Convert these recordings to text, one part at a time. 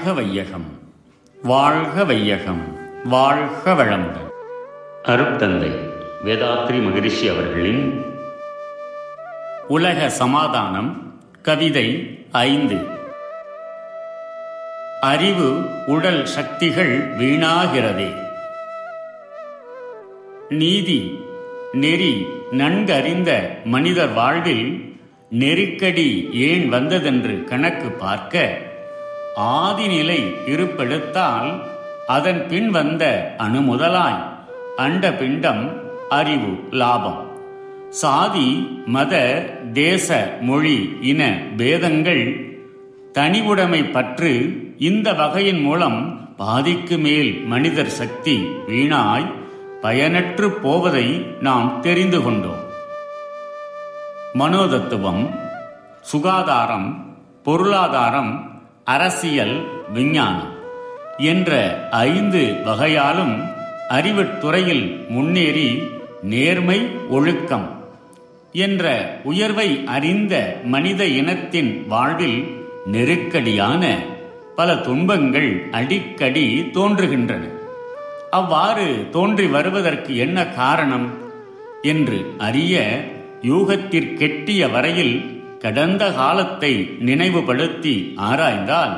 வாழ்க வையகம். வாழ்க வையகம். வாழ்க வளமுடன். அருட்தந்தை வேதாத்ரி மகரிஷி அவர்களின் உலக சமாதானம் கவிதை ஐந்து. அறிவு உடல் சக்திகள் வீணாகிறதே. நீதி நெறி நன்கறிந்த மனிதர் வாழ்வில் நெருக்கடி ஏன் வந்ததென்று கணக்கு பார்க்க ஆதிநிலை இருப்பெடுத்தால் அதன் பின் வந்த அணு முதலாய் அண்ட பிண்டம் அறிவு லாபம். சாதி மத தேச மொழி இன பேதங்கள் தனிவுடைமை பற்று இந்த வகையின் மூலம் பாதிக்கு மேல் மனிதர் சக்தி வீணாய் பயனற்று போவதை நாம் தெரிந்து கொண்டோம். மனோதத்துவம் சுகாதாரம் பொருளாதாரம் அரசியல் விஞ்ஞானம் என்ற ஐந்து வகையாலும் அறிவுத்துறையில் முன்னேறி நேர்மை ஒழுக்கம் என்ற உயர்வை அறிந்த மனித இனத்தின் வாழ்வில் நெருக்கடியான பல துன்பங்கள் அடிக்கடி தோன்றுகின்றன. அவ்வாறு தோன்றி வருவதற்கு என்ன காரணம்? என்று அறிய யூகத்திற்கெட்டிய வரையில் கடந்த காலத்தை நினைவுபடுத்தி ஆராய்ந்தால்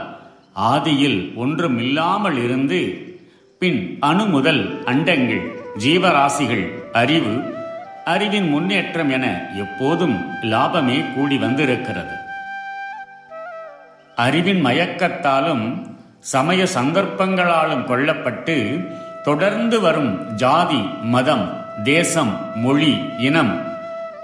ஆதியில் ஒன்றுமில்லாமல் இருந்து பின் அணு முதல் அண்டங்கள் ஜீவராசிகள் அறிவு அறிவின் முன்னேற்றம் என எப்போதும் லாபமே கூடி வந்திருக்கிறது. அறிவின் மயக்கத்தாலும் சமய சந்தர்ப்பங்களாலும் கொள்ளப்பட்டு தொடர்ந்து வரும் ஜாதி மதம் தேசம் மொழி இனம்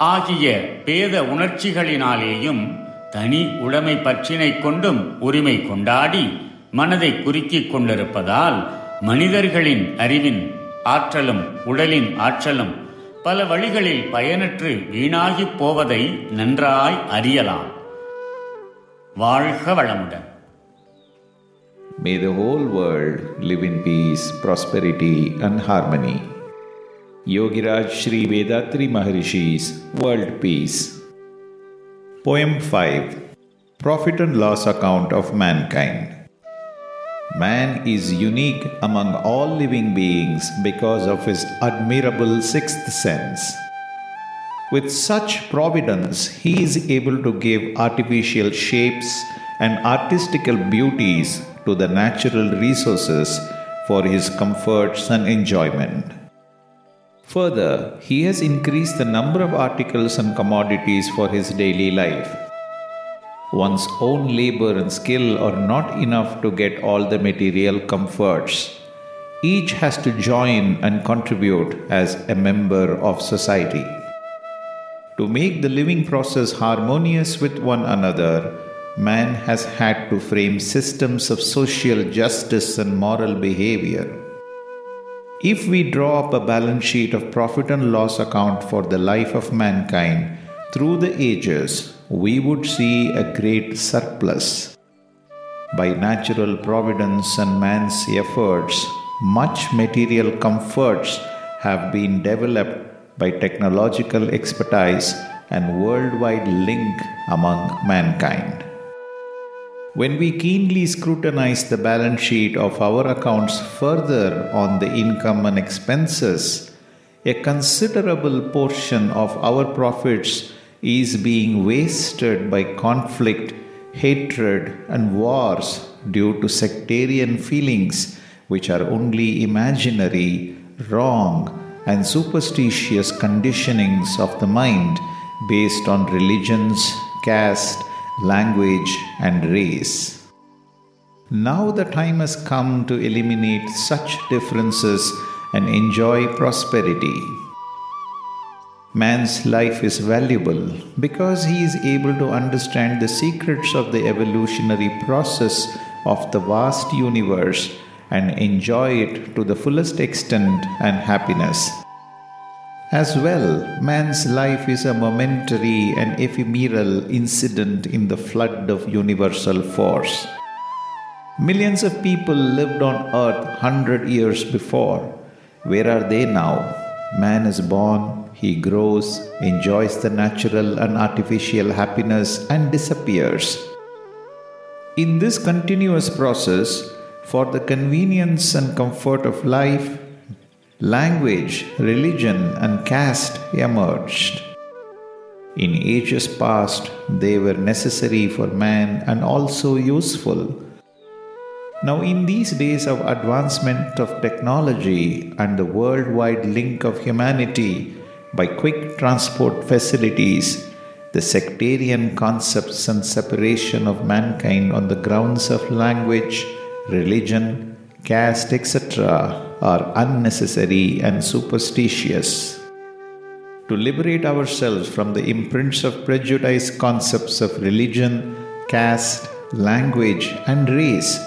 ஆகிய பேத உணர்ச்சிகளினாலேயும் தனி உடைமை பற்றினை கொண்டும் உரிமை கொண்டாடி மனதை குறுக்கிக் கொண்டிருப்பதால் மனிதர்களின் அறிவின் ஆற்றலும் உடலின் ஆற்றலும் பல வழிகளில் பயனற்று வீணாகிப் போவதை நன்றாய் அறியலாம் வாழ்க வளமுடன் May the whole world live in peace, prosperity, and harmony. Yogiraj Sri Vedatri Maharishi's World Peace. Poem 5 Profit and Loss Account of Mankind. Man is unique among all living beings because of his admirable sixth sense. With such providence, he is able to give artificial shapes and artistical beauties to the natural resources for his comforts and enjoyment. Further, he has increased the number of articles and commodities for his daily life. One's own labor and skill are not enough to get all the material comforts. Each has to join and contribute as a member of society. To make the living process harmonious with one another, man has had to frame systems of social justice and moral behavior. If we draw up a balance sheet of profit and loss account for the life of mankind through the ages, we would see a great surplus. By natural providence and man's efforts, much material comforts have been developed by technological expertise and worldwide link among mankind. When we keenly scrutinize the balance sheet of our accounts further on the income and expenses, a considerable portion of our profits is being wasted by conflict, hatred, and wars due to sectarian feelings which are only imaginary, wrong, and superstitious conditionings of the mind based on religions, caste, language, and race. Now the time has come to eliminate such differences and enjoy prosperity. Man's life is valuable because he is able to understand the secrets of the evolutionary process of the vast universe and enjoy it to the fullest extent and happiness. As well, man's life is a momentary and ephemeral incident in the flood of universal force. Millions of people lived on earth hundred years before. Where are they now? Man is born, he grows, enjoys the natural and artificial happiness, and disappears. In this continuous process, for the convenience and comfort of life, language, religion, and caste emerged. In ages past, they were necessary for man and also useful. Now, in these days of advancement of technology and the worldwide link of humanity by quick transport facilities, the sectarian concepts and separation of mankind on the grounds of language, religion, caste, etc., are unnecessary and superstitious. To liberate ourselves from the imprints of prejudiced concepts of religion, caste, language, and race,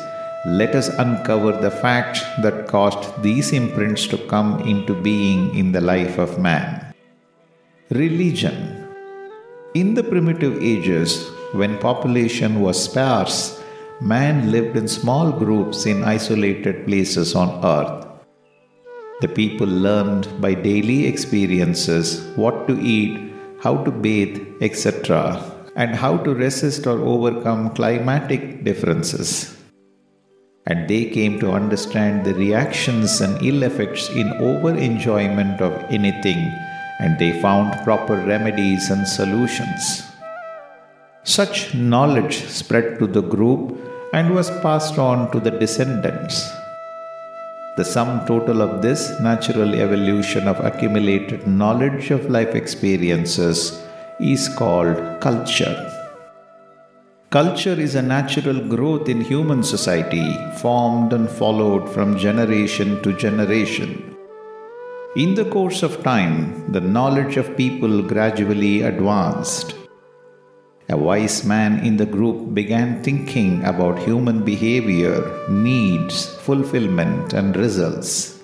let us uncover the facts that caused these imprints to come into being in the life of man. Religion. In the primitive ages, when population was sparse, man lived in small groups in isolated places on earth. The people learned by daily experiences what to eat, how to bathe, etc., and how to resist or overcome climatic differences. And they came to understand the reactions and ill effects in over enjoyment of anything, and they found proper remedies and solutions. Such knowledge spread to the group and was passed on to the descendants. The sum total of this natural evolution of accumulated knowledge of life experiences is called culture. Culture is a natural growth in human society, formed and followed from generation to generation. In the course of time, the knowledge of people gradually advanced. A wise man in the group began thinking about human behavior, needs, fulfillment, and results.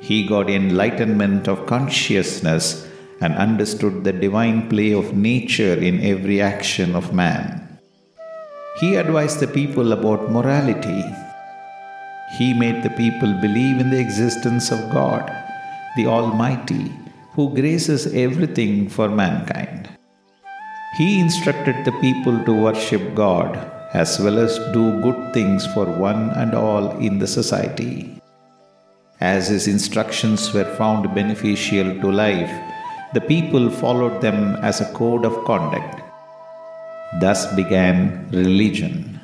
He got enlightenment of consciousness and understood the divine play of nature in every action of man. He advised the people about morality. He made the people believe in the existence of God, the Almighty, who graces everything for mankind. He instructed the people to worship God as well as do good things for one and all in the society. As his instructions were found beneficial to life, the people followed them as a code of conduct. Thus began religion.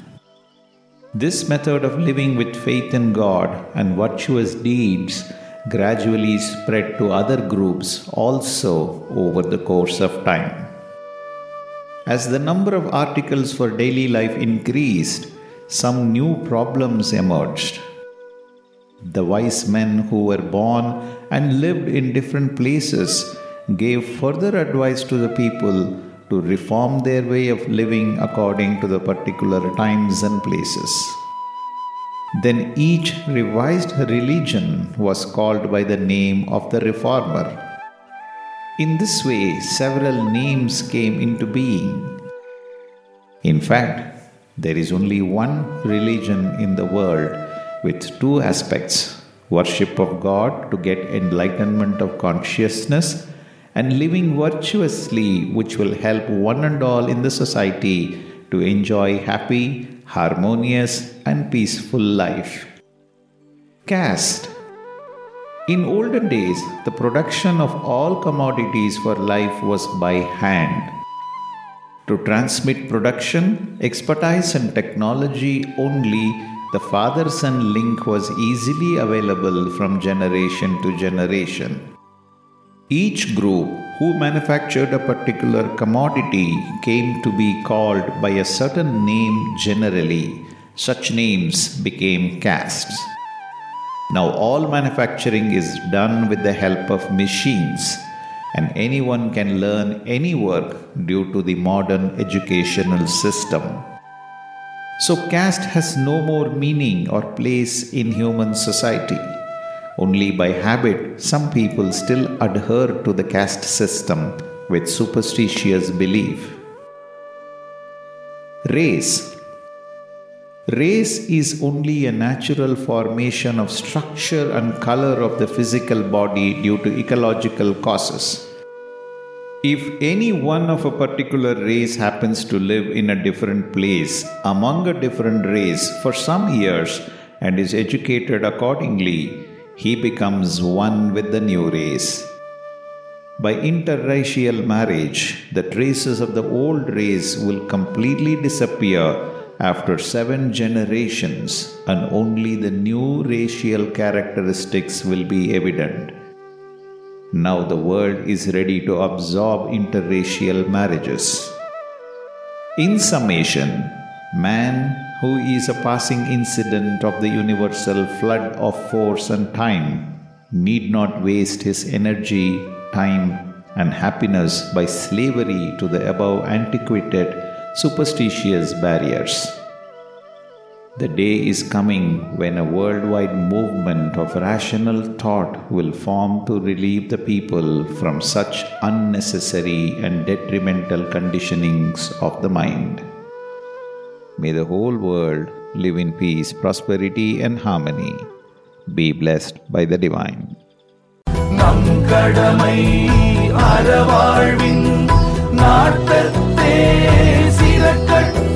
This method of living with faith in God and virtuous deeds gradually spread to other groups also over the course of time. As the number of articles for daily life increased, some new problems emerged. The wise men who were born and lived in different places gave further advice to the people to reform their way of living according to the particular times and places. Then each revised religion was called by the name of the reformer. In this way, several names came into being. In fact, there is only one religion in the world with two aspects worship of God to get enlightenment of consciousness, and living virtuously, which will help one and all in the society to enjoy happy, harmonious, and peaceful life. Caste in olden days, the production of all commodities for life was by hand. To transmit production, expertise, and technology only, the father son link was easily available from generation to generation. Each group who manufactured a particular commodity came to be called by a certain name generally. Such names became castes. Now, all manufacturing is done with the help of machines, and anyone can learn any work due to the modern educational system. So, caste has no more meaning or place in human society. Only by habit, some people still adhere to the caste system with superstitious belief. Race Race is only a natural formation of structure and color of the physical body due to ecological causes. If any one of a particular race happens to live in a different place among a different race for some years and is educated accordingly, he becomes one with the new race. By interracial marriage, the traces of the old race will completely disappear after seven generations, and only the new racial characteristics will be evident. Now the world is ready to absorb interracial marriages. In summation, man, who is a passing incident of the universal flood of force and time, need not waste his energy, time, and happiness by slavery to the above antiquated, superstitious barriers. The day is coming when a worldwide movement of rational thought will form to relieve the people from such unnecessary and detrimental conditionings of the mind. May the whole world live in peace, prosperity, and harmony. Be blessed by the divine. நம் கடமை அறவாழ்வின் திரட்டட்டும்